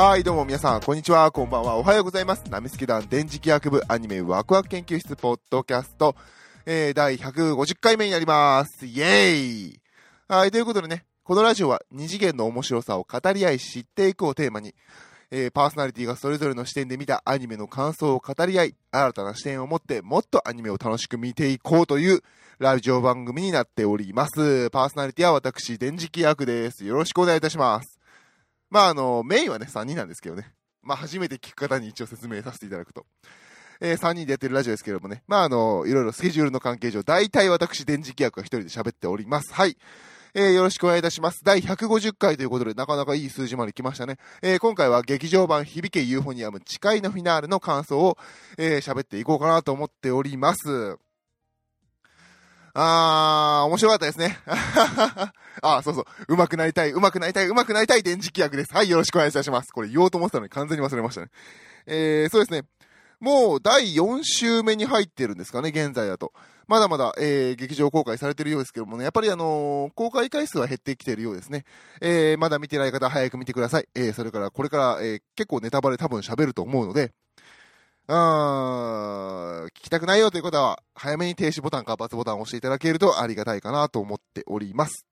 はい、どうも皆さん、こんにちは、こんばんは、おはようございます。ナミスケ団電磁気学部アニメワクワク研究室ポッドキャスト、えー、第150回目になります。イェーイはい、ということでね、このラジオは二次元の面白さを語り合い知っていくをテーマに、えー、パーソナリティがそれぞれの視点で見たアニメの感想を語り合い、新たな視点を持ってもっとアニメを楽しく見ていこうというラジオ番組になっております。パーソナリティは私、電磁気役です。よろしくお願いいたします。まあ、あの、メインはね、3人なんですけどね。まあ、初めて聞く方に一応説明させていただくと。えー3人でやってるラジオですけどもね。まあ、あの、いろいろスケジュールの関係上、大体私、電磁気役が一人で喋っております。はい。えーよろしくお願いいたします。第150回ということで、なかなかいい数字まで来ましたね。えー今回は劇場版響けユーフォニアム誓いのフィナーレの感想を、えー喋っていこうかなと思っております。あー、面白かったですね。あー、そうそう。上手くなりたい、上手くなりたい、上手くなりたい電磁気役です。はい、よろしくお願いいたします。これ言おうと思ってたのに完全に忘れましたね。えー、そうですね。もう第4週目に入ってるんですかね、現在だと。まだまだ、えー、劇場公開されてるようですけどもね、やっぱりあのー公開回数は減ってきてるようですね。えー、まだ見てない方早く見てください。えー、それからこれから、えー、結構ネタバレ多分喋ると思うので、あー聞きたくないよという方は、早めに停止ボタンか×ボタンを押していただけるとありがたいかなと思っております。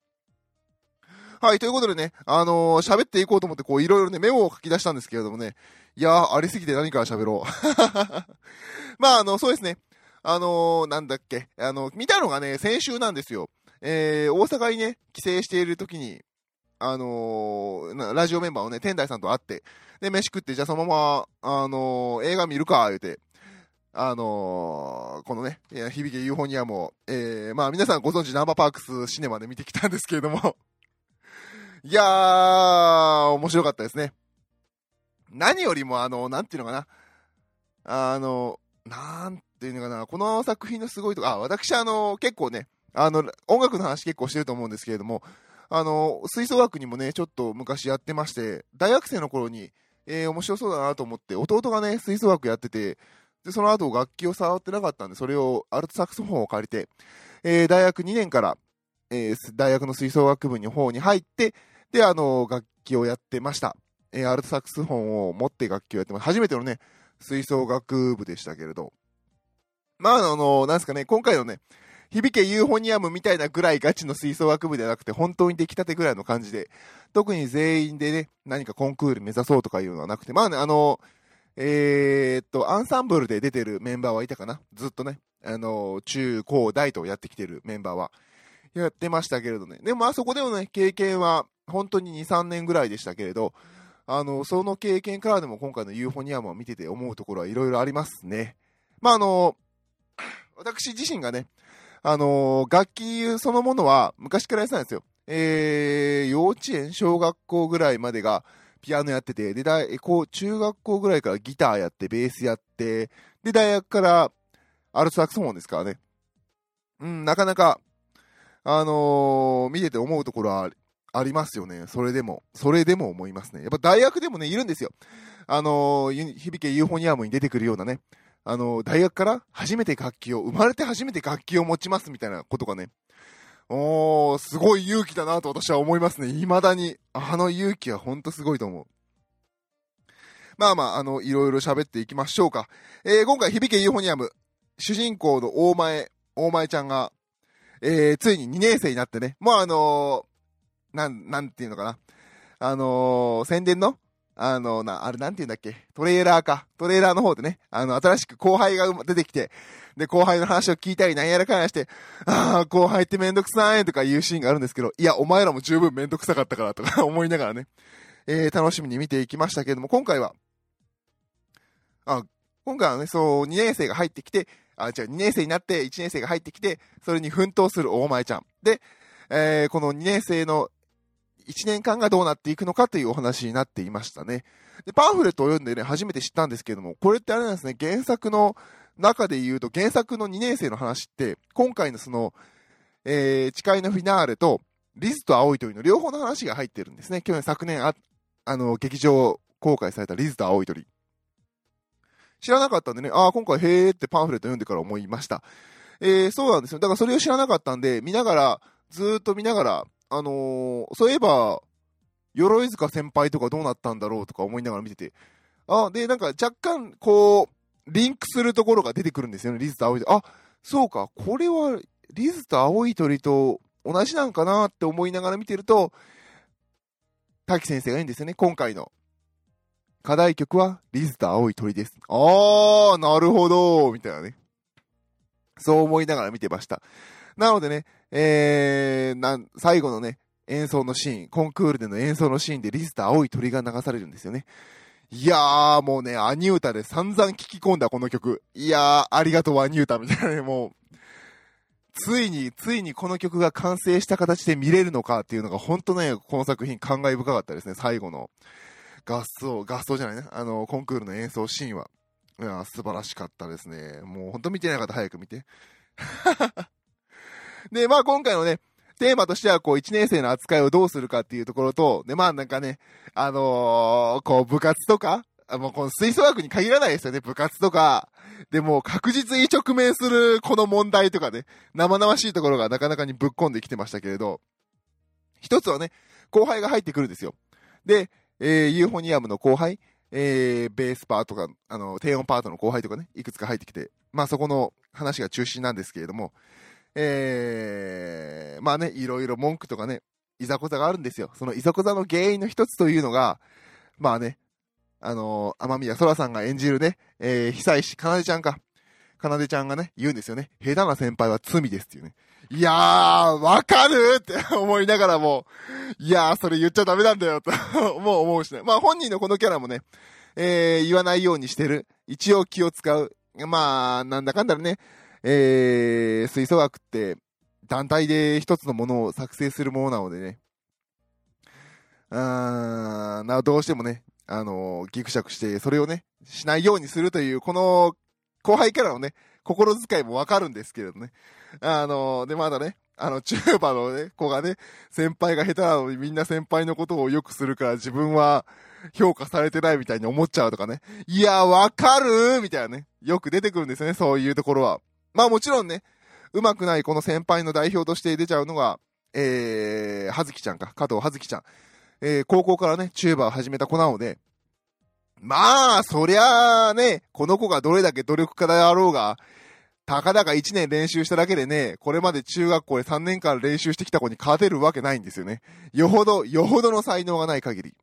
はい、ということでね、あのー喋っていこうと思って、こう、いろいろね、メモを書き出したんですけれどもね、いやー、ありすぎて何から喋ろう。まあ、あの、そうですね。あのーなんだっけ、あの、見たのがね、先週なんですよ。えー、大阪にね、帰省している時に、あのーラジオメンバーのね、天台さんと会って、で、飯食って、じゃあそのまま、あのー映画見るか、言うて、あのーこのね、響けユーフォニアムを、えー、まあ皆さんご存知ナンバーパークスシネマで見てきたんですけれども、いやー、面白かったですね。何よりも、あの、なんていうのかな、あの、なんていうのかな、この作品のすごいとこ、あ、私、あの、結構ね、あの、音楽の話結構してると思うんですけれども、あの、吹奏楽にもね、ちょっと昔やってまして、大学生の頃に、えー、面白そうだなと思って、弟がね、吹奏楽やってて、で、その後楽器を触ってなかったんで、それを、アルトサックスフォンを借りて、えー大学2年から、えー大学の吹奏楽部の方に入って、で、あの、楽器をやってました。えーアルトサックスフォンを持って楽器をやってます。初めてのね、吹奏楽部でしたけれど。まあ、あの、なんですかね、今回のね、響けユーフォニアムみたいなぐらいガチの吹奏楽部ではなくて、本当に出来たてぐらいの感じで、特に全員でね、何かコンクール目指そうとかいうのはなくて、まあね、あの、えーっと、アンサンブルで出てるメンバーはいたかなずっとね、あの、中高大とやってきてるメンバーは、やってましたけれどね。でも、あそこでのね、経験は、本当に2、3年ぐらいでしたけれど、あの、その経験からでも今回のユーフォニアムを見てて思うところはいろいろありますね。まあ、あの、私自身がね、あの、楽器そのものは昔からやってたんですよ。えー、幼稚園、小学校ぐらいまでがピアノやってて、で、こう中学校ぐらいからギターやって、ベースやって、で、大学からアルトサクスフォンですからね。うん、なかなか、あのー見てて思うところはありますよね。それでも、それでも思いますね。やっぱ大学でもね、いるんですよ。あのー響けユーフォニアムに出てくるようなね、あの大学から初めて楽器を、生まれて初めて楽器を持ちますみたいなことがね、おー、すごい勇気だなと私は思いますね。未だに。あの勇気はほんとすごいと思う。まあまあ、あの、いろいろ喋っていきましょうか。えー今回、響けユーフォニアム、主人公の大前、大前ちゃんが、えーついに2年生になってね、もうあのーなん、なんていうのかな。あのー宣伝のあのな、あれなんていうんだっけ？トレーラーか。トレーラーの方でね、あの、新しく後輩が出てきて、で、後輩の話を聞いたり、なんやらかんやして、ああ、後輩ってめんどくさいとかいうシーンがあるんですけど、いや、お前らも十分めんどくさかったからとか 思いながらね、えー楽しみに見ていきましたけれども、今回は、あ、今回はね、そう、2年生が入ってきて、あ、違う、2年生になって1年生が入ってきて、それに奮闘する大前ちゃん。で、えーこの2年生の1年間がどうなっていくのかというお話になっていましたね。で、パンフレットを読んでね、初めて知ったんですけども、これってあれなんですね、原作の中で言うと、原作の2年生の話って、今回のその、えー、誓いのフィナーレと、リズと青い鳥の両方の話が入ってるんですね。去年昨年あ、あの、劇場公開されたリズと青い鳥。知らなかったんでね、ああ、今回へーってパンフレット読んでから思いました。えー、そうなんですよ。だからそれを知らなかったんで、見ながら、ずーっと見ながら、あのーそういえば、鎧塚先輩とかどうなったんだろうとか思いながら見てて、あ、で、なんか若干、こう、リンクするところが出てくるんですよね、リズと青い鳥。あ、そうか、これは、リズと青い鳥と同じなんかなって思いながら見てると、滝先生がいいんですよね、今回の。課題曲は、リズと青い鳥です。あー、なるほど、みたいなね。そう思いながら見てました。なのでね、えー、なん、最後のね、演奏のシーン、コンクールでの演奏のシーンでリズと青い鳥が流されるんですよね。いやー、もうね、アニュータで散々聴き込んだこの曲。いやー、ありがとうアニュータみたいなね、もう、ついに、ついにこの曲が完成した形で見れるのかっていうのが、本当ね、この作品感慨深かったですね、最後の。合奏、合奏じゃないね、あの、コンクールの演奏シーンは。いや、素晴らしかったですね。もう本当見てない方早く見て。で、まあ今回のね、テーマとしては、こう、1年生の扱いをどうするかっていうところと、で、まあなんかね、あのー、こう、部活とか、もうこの吹奏楽に限らないですよね、部活とか。でも確実に直面するこの問題とかね、生々しいところがなかなかにぶっ込んできてましたけれど、一つはね、後輩が入ってくるんですよ。で、えー、ユーフォニアムの後輩、えー、ベースパーとか、あの、低音パートの後輩とかね、いくつか入ってきて、まあそこの話が中心なんですけれども、えー、まあね、いろいろ文句とかね、いざこざがあるんですよ。そのいざこざの原因の一つというのが、まあね、あのー、天宮空さんが演じるね、えー、久石かなでちゃんか。かなでちゃんがね、言うんですよね。下手な先輩は罪ですっていうね。いやー、わかるって思いながらも、いやー、それ言っちゃダメなんだよともう思うしね。まあ本人のこのキャラもね、えー、言わないようにしてる。一応気を使う。まあ、なんだかんだね、えー、吹奏楽って団体で一つのものを作成するものなのでね、あーなどうしてもね、あのー、ギクシャクして、それをね、しないようにするという、この後輩からのね、心遣いもわかるんですけれどね。あのー、で、まだね、あの、チューバのね、子がね、先輩が下手なのにみんな先輩のことをよくするから自分は評価されてないみたいに思っちゃうとかね。いや、わかるみたいなね。よく出てくるんですよね、そういうところは。まあもちろんね、うまくないこの先輩の代表として出ちゃうのが、えー、はずきちゃんか、加藤はずきちゃん。えー、高校からね、チューバーを始めた子なので、まあ、そりゃあね、この子がどれだけ努力家であろうが、たかだか1年練習しただけでね、これまで中学校で3年間練習してきた子に勝てるわけないんですよね。よほど、よほどの才能がない限り。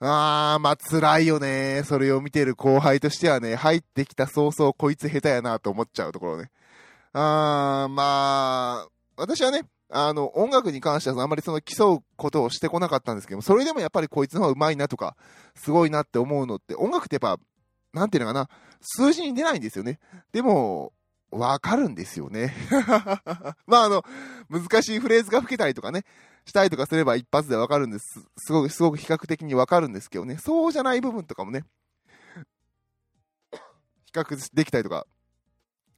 あー、まあ辛いよね。それを見てる後輩としてはね、入ってきた早々こいつ下手やなと思っちゃうところね。あー、まあ、私はね、あの、音楽に関してはあんまりその競うことをしてこなかったんですけどもそれでもやっぱりこいつの方が上手いなとか、すごいなって思うのって、音楽ってやっぱ、なんていうのかな、数字に出ないんですよね。でも、わかるんですよね。まああの、難しいフレーズが吹けたりとかね、したりとかすれば一発でわかるんです。すごく、すごく比較的にわかるんですけどね、そうじゃない部分とかもね、比較できたりとか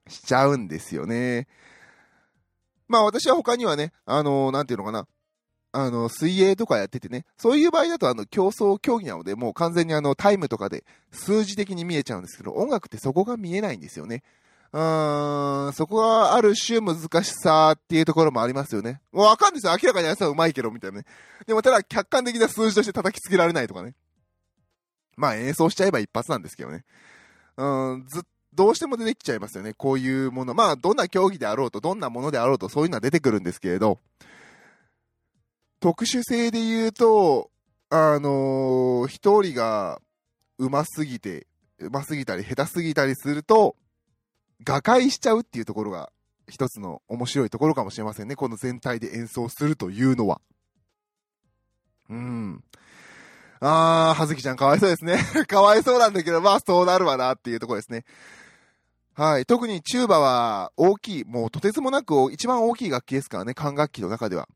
しちゃうんですよね。まあ私は他にはね、あのー、なんていうのかな、あの、水泳とかやっててね、そういう場合だとあの、競争競技なので、もう完全にあの、タイムとかで数字的に見えちゃうんですけど、音楽ってそこが見えないんですよね。うーん、そこはある種難しさっていうところもありますよね。もうわかんないですよ。明らかにあいつは上手いけど、みたいなね。でもただ客観的な数字として叩きつけられないとかね。まあ演奏しちゃえば一発なんですけどね。うん、ず、どうしても出てきちゃいますよね。こういうもの。まあどんな競技であろうと、どんなものであろうと、そういうのは出てくるんですけれど、特殊性で言うと、あのー、一人が上手すぎて、上手すぎたり下手すぎたりすると、瓦解しちゃうっていうところが一つの面白いところかもしれませんね。この全体で演奏するというのは。うん。あー、はずきちゃんかわいそうですね。かわいそうなんだけど、まあそうなるわなっていうところですね。はい。特にチューバは大きい、もうとてつもなく一番大きい楽器ですからね、管楽器の中では。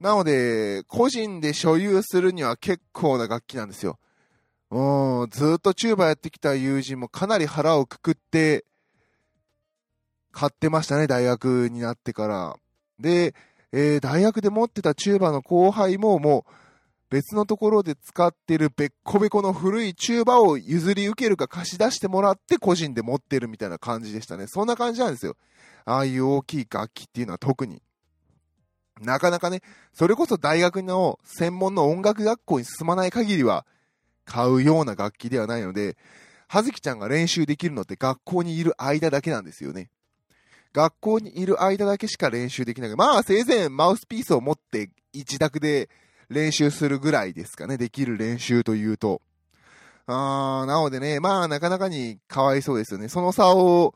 なので、個人で所有するには結構な楽器なんですよ。うん、ずっとチューバやってきた友人もかなり腹をくくって、買ってましたね、大学になってから。で、えー、大学で持ってたチューバの後輩ももう別のところで使ってるべっこべこの古いチューバを譲り受けるか貸し出してもらって個人で持ってるみたいな感じでしたね。そんな感じなんですよ。ああいう大きい楽器っていうのは特に。なかなかね、それこそ大学の専門の音楽学校に進まない限りは、買うような楽器ではないので、はずきちゃんが練習できるのって学校にいる間だけなんですよね。学校にいる間だけしか練習できない。まあ、せいぜいマウスピースを持って自宅で練習するぐらいですかね。できる練習というと。あー、なのでね、まあ、なかなかにかわいそうですよね。その差を、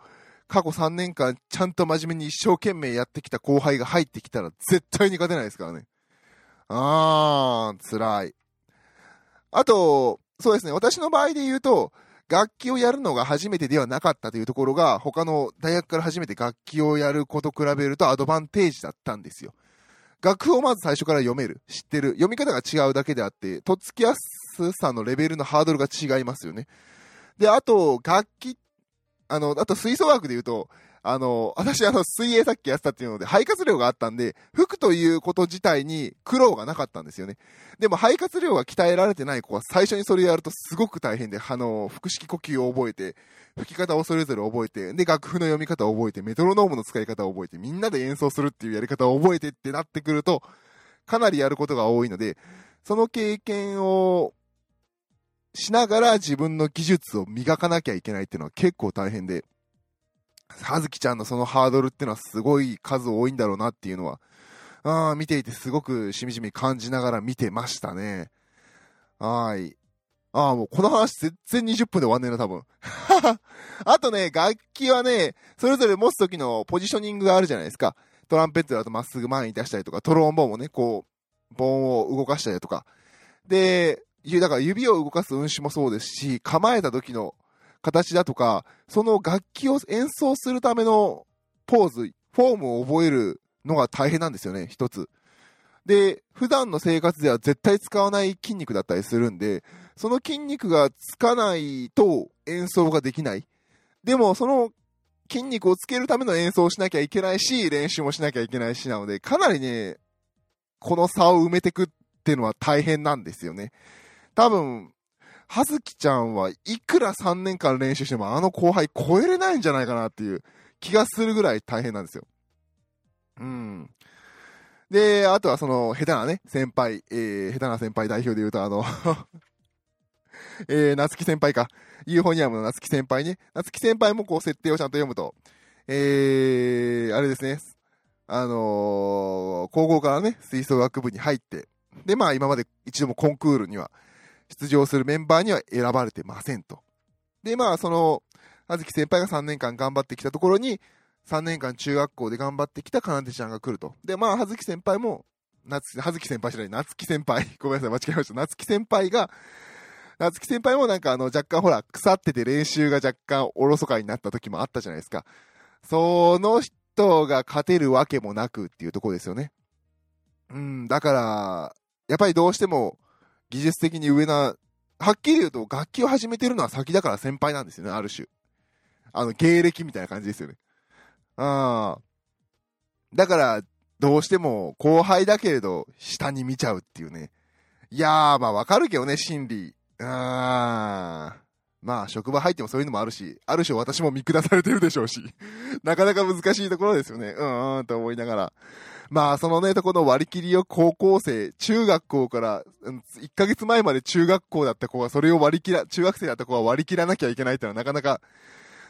過去3年間、ちゃんと真面目に一生懸命やってきた後輩が入ってきたら、絶対に勝てないですからね。あー、辛い。あと、そうですね、私の場合で言うと、楽器をやるのが初めてではなかったというところが、他の大学から初めて楽器をやること比べるとアドバンテージだったんですよ。楽譜をまず最初から読める、知ってる、読み方が違うだけであって、とっつきやすさのレベルのハードルが違いますよね。で、あと、楽器、あの、あと吹奏楽で言うと、あの、私、あの、水泳さっきやってたっていうので、肺活量があったんで、吹くということ自体に苦労がなかったんですよね。でも、肺活量が鍛えられてない子は最初にそれやるとすごく大変で、あの、腹式呼吸を覚えて、吹き方をそれぞれ覚えて、で、楽譜の読み方を覚えて、メトロノームの使い方を覚えて、みんなで演奏するっていうやり方を覚えてってなってくると、かなりやることが多いので、その経験をしながら自分の技術を磨かなきゃいけないっていうのは結構大変で、はずきちゃんのそのハードルっていうのはすごい数多いんだろうなっていうのは、あ見ていてすごくしみじみ感じながら見てましたね。はい。ああ、もうこの話全然20分で終わんねえな、多分。あとね、楽器はね、それぞれ持つ時のポジショニングがあるじゃないですか。トランペットだとまっすぐ前に出したりとか、トロンボーンもね、こう、ボーンを動かしたりとか。で、だから指を動かす運指もそうですし、構えた時の形だとか、その楽器を演奏するためのポーズ、フォームを覚えるのが大変なんですよね、一つ。で、普段の生活では絶対使わない筋肉だったりするんで、その筋肉がつかないと演奏ができない。でも、その筋肉をつけるための演奏をしなきゃいけないし、練習もしなきゃいけないしなので、かなりね、この差を埋めてくっていうのは大変なんですよね。多分、はずきちゃんはいくら3年間練習してもあの後輩超えれないんじゃないかなっていう気がするぐらい大変なんですよ。うん。で、あとはその、下手なね、先輩、えー、下手な先輩代表で言うと、あの えー、夏木先輩か。ユーフォニアムの夏木先輩ね。夏木先輩もこう設定をちゃんと読むと、えー、あれですね。あのー、高校からね、吹奏楽部に入って、で、まあ今まで一度もコンクールには出場するメンバーには選ばれてませんと。で、まあ、その、あずき先輩が3年間頑張ってきたところに、3年間中学校で頑張ってきたかなでちゃんが来ると。で、まあ、はずき先輩も、なつき、はずき先輩じゃない、なつき先輩。ごめんなさい、間違えました。なつき先輩が、なつき先輩もなんかあの、若干ほら、腐ってて練習が若干おろそかになった時もあったじゃないですか。その人が勝てるわけもなくっていうところですよね。うん、だから、やっぱりどうしても、技術的に上な、はっきり言うと楽器を始めてるのは先だから先輩なんですよね、ある種。あの、芸歴みたいな感じですよね。ああ。だから、どうしても後輩だけれど、下に見ちゃうっていうね。いやー、まあわかるけどね、心理。あー。まあ、職場入ってもそういうのもあるし、ある種私も見下されてるでしょうし、なかなか難しいところですよね。うんうんと思いながら。まあ、そのね、とこの割り切りを高校生、中学校から、1ヶ月前まで中学校だった子がそれを割り切ら、中学生だった子は割り切らなきゃいけないってのはなかなか、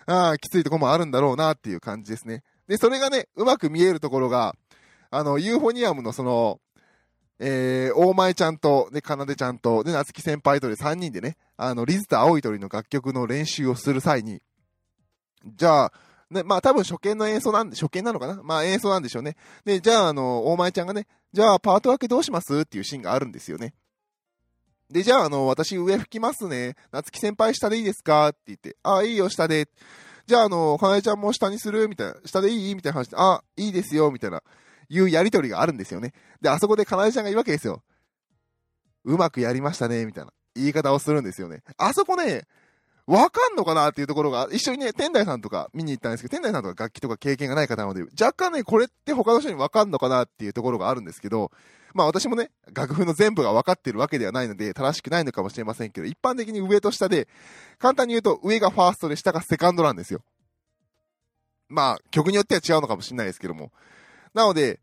ああ、きついとこもあるんだろうなっていう感じですね。で、それがね、うまく見えるところが、あの、ユーフォニアムのその、えー、大前ちゃんと、で、かなでちゃんと、で、夏木先輩とで3人でね、あの、リズと青い鳥の楽曲の練習をする際に、じゃあ、ね、まあ多分初見の演奏なんで、初見なのかな？まあ演奏なんでしょうね。で、じゃああの、大前ちゃんがね、じゃあパート分けどうします？っていうシーンがあるんですよね。で、じゃああの、私上吹きますね。夏木先輩下でいいですか？って言って、あ、いいよ、下で。じゃああの、かなえちゃんも下にする？みたいな、下でいい？みたいな話で、あ、いいですよ、みたいな、いうやりとりがあるんですよね。で、あそこでかなえちゃんが言うわけですよ。うまくやりましたね、みたいな言い方をするんですよね。あそこね、わかんのかなっていうところが、一緒にね、天台さんとか見に行ったんですけど、天台さんとか楽器とか経験がない方なので、若干ね、これって他の人にわかんのかなっていうところがあるんですけど、まあ私もね、楽譜の全部が分かってるわけではないので、正しくないのかもしれませんけど、一般的に上と下で、簡単に言うと上がファーストで下がセカンドなんですよ。まあ、曲によっては違うのかもしれないですけども。なので、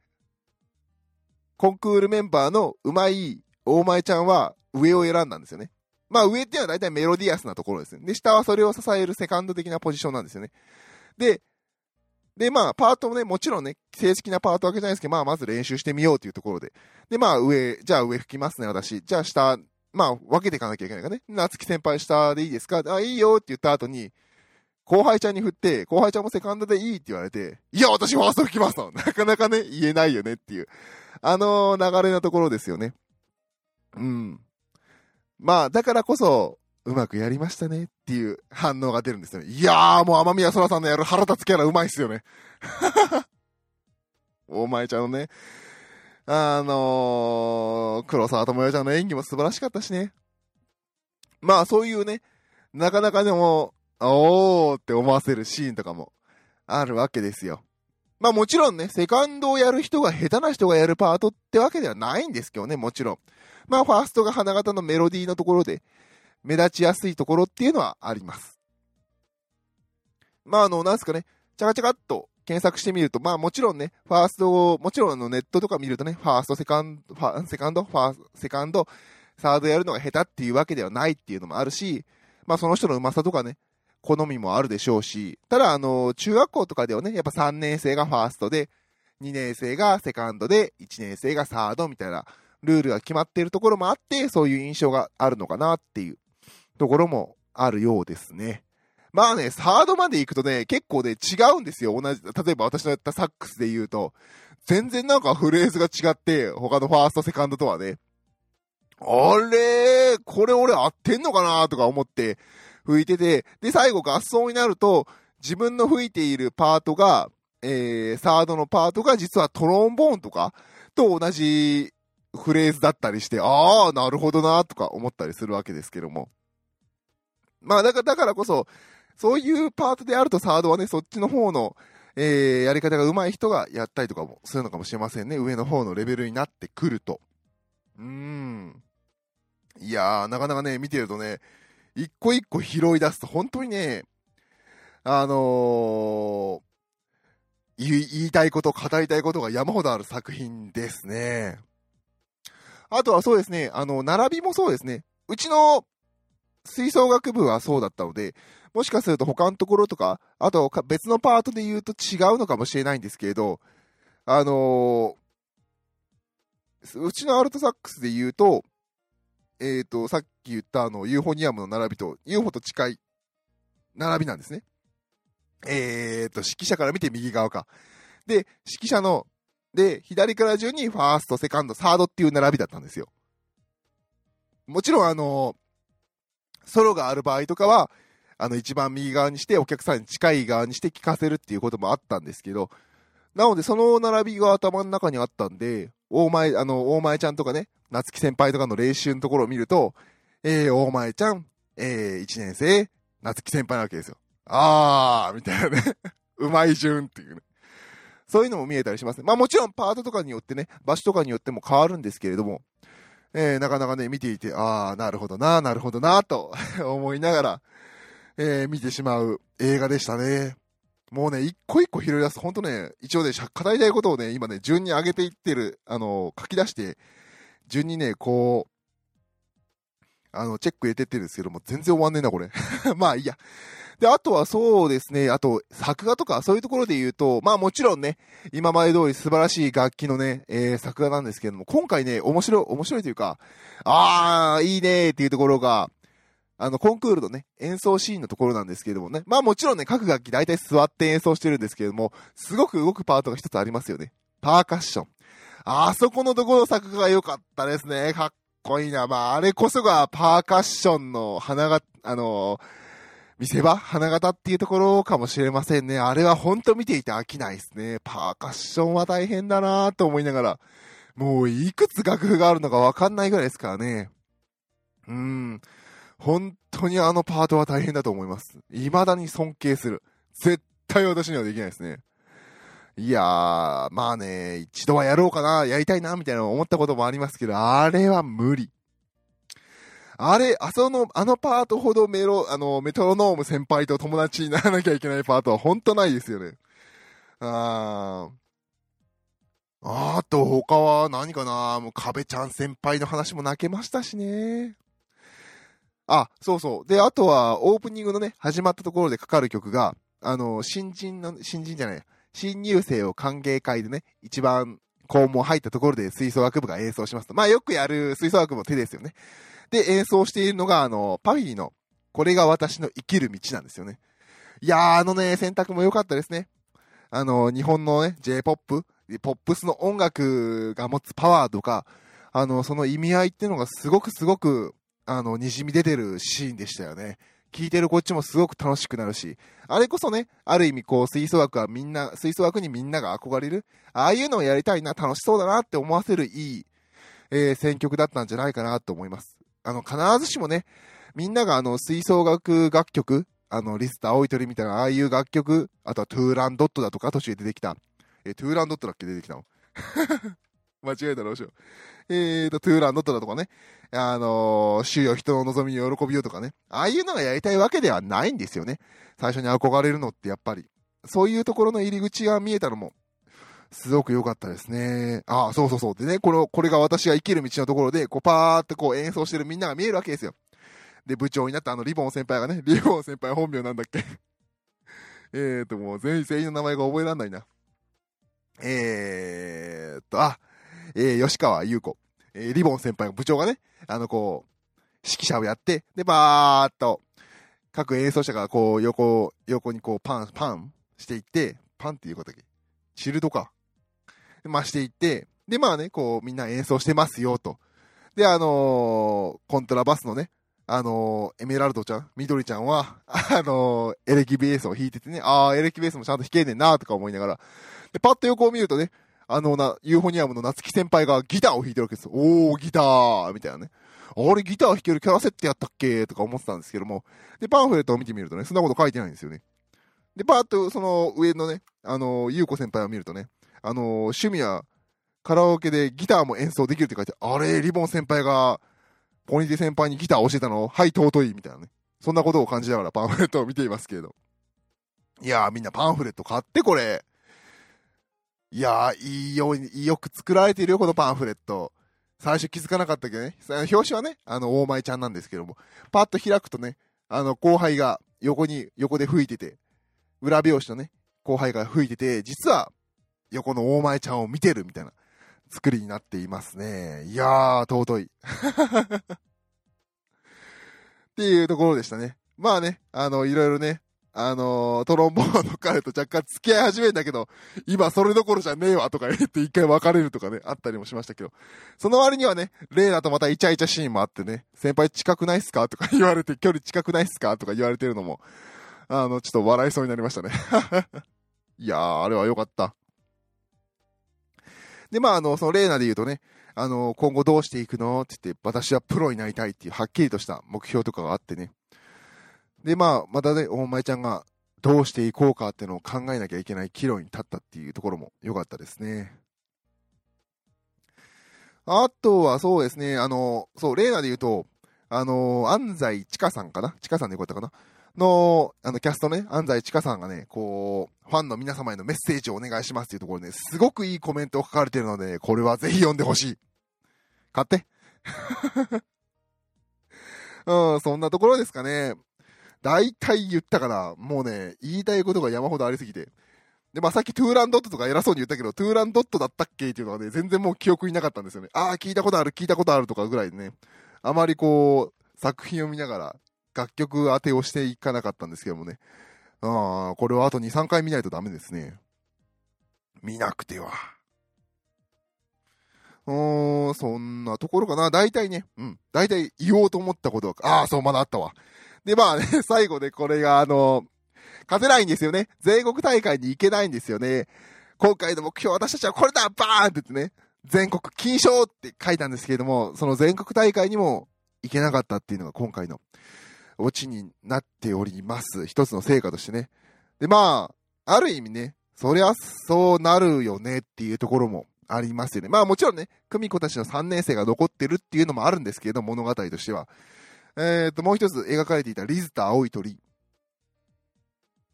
コンクールメンバーのうまい大前ちゃんは上を選んだんですよね。まあ上っていうのは大体メロディアスなところですね。で、下はそれを支えるセカンド的なポジションなんですよね。で、で、まあ、パートもね、もちろんね、正式なパートわけじゃないですけど、まあ、まず練習してみようというところで。で、まあ、上、じゃあ上吹きますね、私。じゃあ下、まあ、分けていかなきゃいけないからね。夏木先輩下でいいですか？あ、いいよって言った後に、後輩ちゃんに振って、後輩ちゃんもセカンドでいいって言われて、いや、私ファースト吹きますと。なかなかね、言えないよねっていう、あの、流れのところですよね。うん。まあ、だからこそ、うまくやりましたねっていう反応が出るんですよね。いやー、もう天宮空さんのやる腹立つキャラうまいっすよね。お前ちゃんのね、あのー、黒沢智代ちゃんの演技も素晴らしかったしね。まあそういうね、なかなかでも、おーって思わせるシーンとかもあるわけですよ。まあもちろんね、セカンドをやる人が下手な人がやるパートってわけではないんですけどね、もちろん。まあファーストが花形のメロディーのところで、目立ちやすいところっていうのはあります。まあ、あの、なんすかね、チャカチャカっと検索してみると、まあもちろんね、ファーストを、もちろんあのネットとか見るとね、ファースト、セカンド、ファセカンド、ファースセカンド、サードやるのが下手っていうわけではないっていうのもあるし、まあその人のうまさとかね、好みもあるでしょうし、ただあの、中学校とかではね、やっぱ3年生がファーストで、2年生がセカンドで、1年生がサードみたいなルールが決まっているところもあって、そういう印象があるのかなっていうところもあるようですね。まあね、サードまで行くとね、結構ね、違うんですよ。同じ、例えば私のやったサックスで言うと、全然なんかフレーズが違って、他のファースト、セカンドとはね。あれこれ俺合ってんのかなとか思って吹いてて、で、最後合奏になると、自分の吹いているパートが、えー、サードのパートが実はトロンボーンとかと同じフレーズだったりして、ああ、なるほどなとか思ったりするわけですけども。まあ、だから、だからこそ、そういうパートであるとサードはね、そっちの方の、えー、やり方が上手い人がやったりとかもするのかもしれませんね。上の方のレベルになってくると。うーん。いやー、なかなかね、見てるとね、一個一個拾い出すと、本当にね、あのー、言いたいこと、語りたいことが山ほどある作品ですね。あとはそうですね、あの、並びもそうですね。うちの吹奏楽部はそうだったので、もしかすると他のところとか、あと別のパートで言うと違うのかもしれないんですけれど、あのー、うちのアルトサックスで言うと、えっ、ー、と、さっき言ったあの、ユーフォニアムの並びと、UFO と近い並びなんですね。えっ、ー、と、指揮者から見て右側か。で、指揮者の、で、左から順にファースト、セカンド、サードっていう並びだったんですよ。もちろんあのソロがある場合とかは、あの、一番右側にして、お客さんに近い側にして聞かせるっていうこともあったんですけど、なので、その並びが頭の中にあったんで、大前、あの、大前ちゃんとかね、夏木先輩とかの練習のところを見ると、えー、大前ちゃん、えー、1年生、夏木先輩なわけですよ。あー、みたいなね。うまい順っていうね。そういうのも見えたりしますね。まあもちろんパートとかによってね、場所とかによっても変わるんですけれども、えー、なかなかね、見ていて、ああ、なるほどな、なるほどな、と思いながら、えー、見てしまう映画でしたね。もうね、一個一個拾い出す、ほんとね、一応ね、語りたいことをね、今ね、順に上げていってる、あの、書き出して、順にね、こう、あの、チェック入れてってるんですけども、全然終わんねえな、これ。まあ、いいや。で、あとはそうですね、あと、作画とかそういうところで言うと、まあもちろんね、今まで通り素晴らしい楽器のね、えー、作画なんですけども、今回ね、面白い、面白いというか、あー、いいねーっていうところが、あの、コンクールのね、演奏シーンのところなんですけれどもね。まあもちろんね、各楽器大体座って演奏してるんですけれども、すごく動くパートが一つありますよね。パーカッション。あそこのところ作画が良かったですね。かっこいいな。まああれこそがパーカッションの花が、あの見せ場？花形っていうところかもしれませんね。あれはほんと見ていて飽きないですね。パーカッションは大変だなと思いながら、もういくつ楽譜があるのかわかんないぐらいですからね。うーん。本当にあのパートは大変だと思います。未だに尊敬する。絶対私にはできないですね。いやー、まあね、一度はやろうかな、やりたいな、みたいな思ったこともありますけど、あれは無理。あれ、あその、あのパートほどメロ、あの、メトロノーム先輩と友達にならなきゃいけないパートは本当ないですよね。あー。あと他は何かなもう壁ちゃん先輩の話も泣けましたしね。あ、そうそう。で、あとはオープニングのね、始まったところでかかる曲が、あの、新人の、新人じゃない、新入生を歓迎会でね、一番校門入ったところで吹奏楽部が演奏しますと。まあよくやる吹奏楽部の手ですよね。で、演奏しているのが、あの、パフィーの、これが私の生きる道なんですよね。いやー、あのね、選択も良かったですね。あの、日本のね、J-POP、ポップスの音楽が持つパワーとか、あの、その意味合いっていうのがすごくすごく、あの、滲み出てるシーンでしたよね。聞いてるこっちもすごく楽しくなるし、あれこそね、ある意味こう、吹奏楽はみんな、吹奏楽にみんなが憧れる、ああいうのをやりたいな、楽しそうだなって思わせるいい、えー、選曲だったんじゃないかなと思います。あの、必ずしもね、みんながあの、吹奏楽楽曲、あの、リスト青い鳥みたいな、ああいう楽曲、あとはトゥーランドットだとか途中で出てきた。えー、トゥーランドットだっけ？出てきたの 間違えたらどうしよう。えーと、トゥーランドットだとかね、あのー、主よ人の望みに喜びよとかね、ああいうのがやりたいわけではないんですよね。最初に憧れるのってやっぱり。そういうところの入り口が見えたのも、すごく良かったですね。ああ、そうそうそう。でね、この、これが私が生きる道のところで、こう、パーってこう演奏してるみんなが見えるわけですよ。で、部長になったあのリボン先輩がね、リボン先輩本名なんだっけえーと、もう全員全員の名前が覚えらんないな。えーと、あ、えー、吉川優子。えー、リボン先輩の部長がね、あの、こう、指揮者をやって、で、ばーっと、各演奏者がこう、横、横にこう、パン、パンしていって、パンっていうことだっけ？シルドか。まあ、していって、で、まあね、こう、みんな演奏してますよ、と。で、あのー、コントラバスのね、あのー、エメラルドちゃん、緑ちゃんは、あのー、エレキベースを弾いててね、ああ、エレキベースもちゃんと弾けねえなとか思いながら、で、パッと横を見るとね、あのな、ユーフォニアムの夏木先輩がギターを弾いてるわけです。おー、ギターみたいなね。あれ、ギター弾けるキャラ設定やったっけ？とか思ってたんですけども。で、パンフレットを見てみるとね、そんなこと書いてないんですよね。で、パーッとその上のね、あの、ゆうこ先輩を見るとね、あの、趣味はカラオケでギターも演奏できるって書いてあれ、リボン先輩がポニティ先輩にギターを教えたの？はい、尊い、みたいなね。そんなことを感じながらパンフレットを見ていますけれど。いやー、みんなパンフレット買って、これ。いやー、いいように、よく作られているよ、このパンフレット。最初気づかなかったけどね。表紙はね、あの、大前ちゃんなんですけども。パッと開くとね、あの、後輩が横に、横で吹いてて、裏表紙のね、後輩が吹いてて、実は、横の大前ちゃんを見てるみたいな。作りになっていますね。いやー、尊い。っていうところでしたね。まあね、あの、いろいろね、あのー、トロンボーンの彼と若干付き合い始めんだけど、今それどころじゃねえわとか言って一回別れるとかね、あったりもしましたけど、その割にはね、レイナとまたイチャイチャシーンもあってね、先輩近くないっすか？とか 言われて、距離近くないっすか？とか言われてるのも、あの、ちょっと笑いそうになりましたね。いやー、あれは良かった。で、まあ、あの、そのレーナで言うとね、あの、今後どうしていくの？って言って、私はプロになりたいっていうはっきりとした目標とかがあってね。で、まあ、またね、大前ちゃんがどうしていこうかっていうのを考えなきゃいけない岐路に立ったっていうところも良かったですね。あとはそうですね、あの、そう、レーナで言うと、あの、安西千佳さんかな？千佳さんでよかったかな？の、あの、キャストね、安西千佳さんがね、こう、ファンの皆様へのメッセージをお願いしますっていうところで、ね、すごくいいコメントを書かれてるので、これはぜひ読んでほしい。買って。うん、そんなところですかね。大体言ったから、もうね、言いたいことが山ほどありすぎて。で、まあ、さっきトゥーランドットとか偉そうに言ったけど、トゥーランドットだったっけっていうのがね、全然もう記憶になかったんですよね。ああ、聞いたことある、聞いたことあるとかぐらいでね、あまりこう、作品を見ながら、楽曲当てをしていかなかったんですけどもね。ああ、これはあと2、3回見ないとダメですね。見なくては。うーん、そんなところかな。大体ね、うん。大体言おうと思ったことは、ああ、そう、まだあったわ。で、まあね、最後でこれが、あの、勝てないんですよね。全国大会に行けないんですよね。今回の目標、私たちはこれだバーンって言ってね、全国金賞って書いたんですけれども、その全国大会にも行けなかったっていうのが今回のオチになっております。一つの成果としてね。で、まあ、ある意味ね、そりゃそうなるよねっていうところもありますよね。まあもちろんね、久美子たちの3年生が残ってるっていうのもあるんですけど、物語としては。えっ、と、もう一つ描かれていたリズタ青い鳥。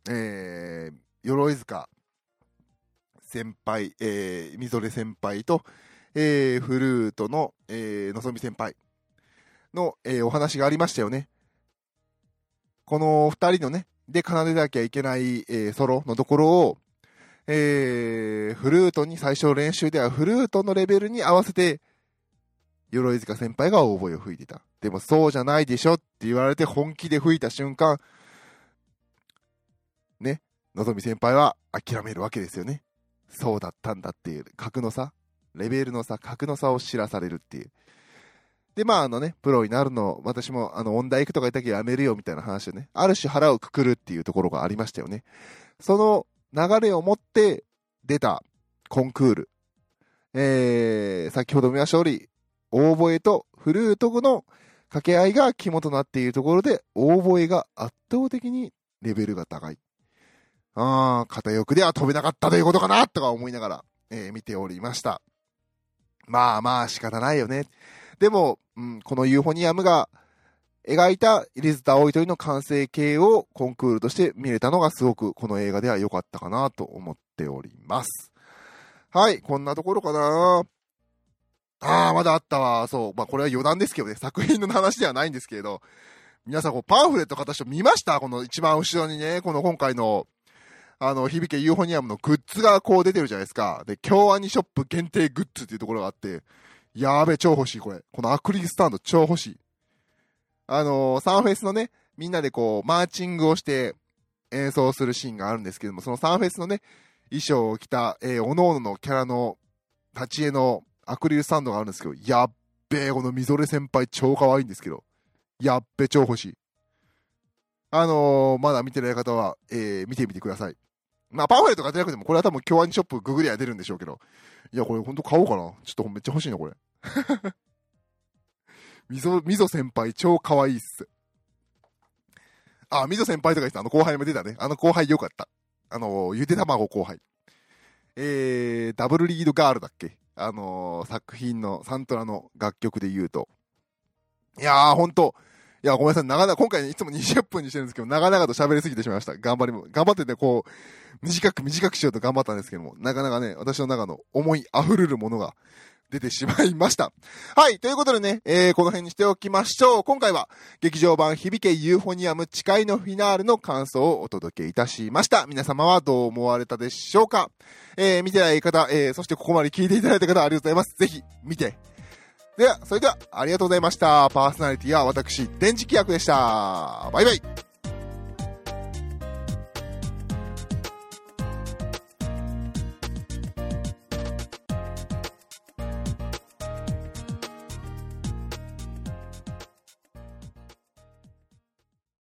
えー、鎧塚先輩、えー、みぞれ先輩と、えー、フルートの、えー、のぞみ先輩の、えー、お話がありましたよね。この二人のね、で奏でなきゃいけない、えー、ソロのところを、えー、フルートに最初の練習ではフルートのレベルに合わせて、鎧塚先輩が大声を吹いてた。でもそうじゃないでしょって言われて本気で吹いた瞬間、ね、のぞみ先輩は諦めるわけですよね。そうだったんだっていう、格の差、レベルの差、格の差を知らされるっていう。で、まあ、あのね、プロになるの、私も、あの、音大行くとか言ったけどやめるよみたいな話をね、ある種腹をくくるっていうところがありましたよね。その流れを持って出たコンクール。えー、先ほど見ました通り、オーボエとフルートの掛け合いが肝となっているところで、オーボエが圧倒的にレベルが高い。ああ、片翼では飛べなかったとい。うことかなとか思い。ながら、えー、見ておりました。まあまあ仕方ない。よね。でも、うん、このユーフォニアムが描い。たエリズタ・青い。鳥の完成形をコンクールとして見れたのがすごくこの映画では良かったかなと思っております。はい、こんなところかな。ああ、まだあったわ。そう。まあ、これは余談ですけどね、作品の話ではないんですけれど、皆さん、こう、パンフレット形を見ました？この一番後ろにね、この今回の、あの、響けユーフォニアムのグッズがこう出てるじゃないですか。で、京アニショップ限定グッズっていうところがあって、やーべ、超欲しい、これ。このアクリルスタンド超欲しい。あのー、サンフェスのね、みんなでこう、マーチングをして演奏するシーンがあるんですけども、そのサンフェスのね、衣装を着た、えー、おのおののキャラの立ち絵のアクリルスタンドがあるんですけど、やっべえ、このみぞれ先輩超可愛いんですけど、やっべ、超欲しい。あのー、まだ見てない方は、えー、見てみてください。まあ、パンフレットが出なくても、これは多分、京アニショップググりゃ出るんでしょうけど。いや、これほんと買おうかな。ちょっとめっちゃ欲しいな、これ。みぞ、みぞ先輩超可愛いっす。あ、みぞ先輩とか言ってたあの後輩も出たね。あの後輩よかった。あの、ゆで卵後輩。えー、ダブルリードガールだっけ？あのー、作品のサントラの楽曲で言うと。いやー、ほんと。いや、ごめんなさい。長々、今回ねいつも20分にしてるんですけど、長々と喋りすぎてしまいました。頑張りも、頑張ってて、こう、短く短くしようと頑張ったんですけども、なかなかね、私の中の思い溢れるものが出てしまいました。はい、ということでね、えー、この辺にしておきましょう。今回は、劇場版響けユーフォニアム誓いのフィナーレの感想をお届けいたしました。皆様はどう思われたでしょうか？えー、見てない方、えー、そしてここまで聞いていただいた方ありがとうございます。ぜひ、見て。では、それでは、ありがとうございました。パーソナリティは私、電磁気役でした。バイバイ。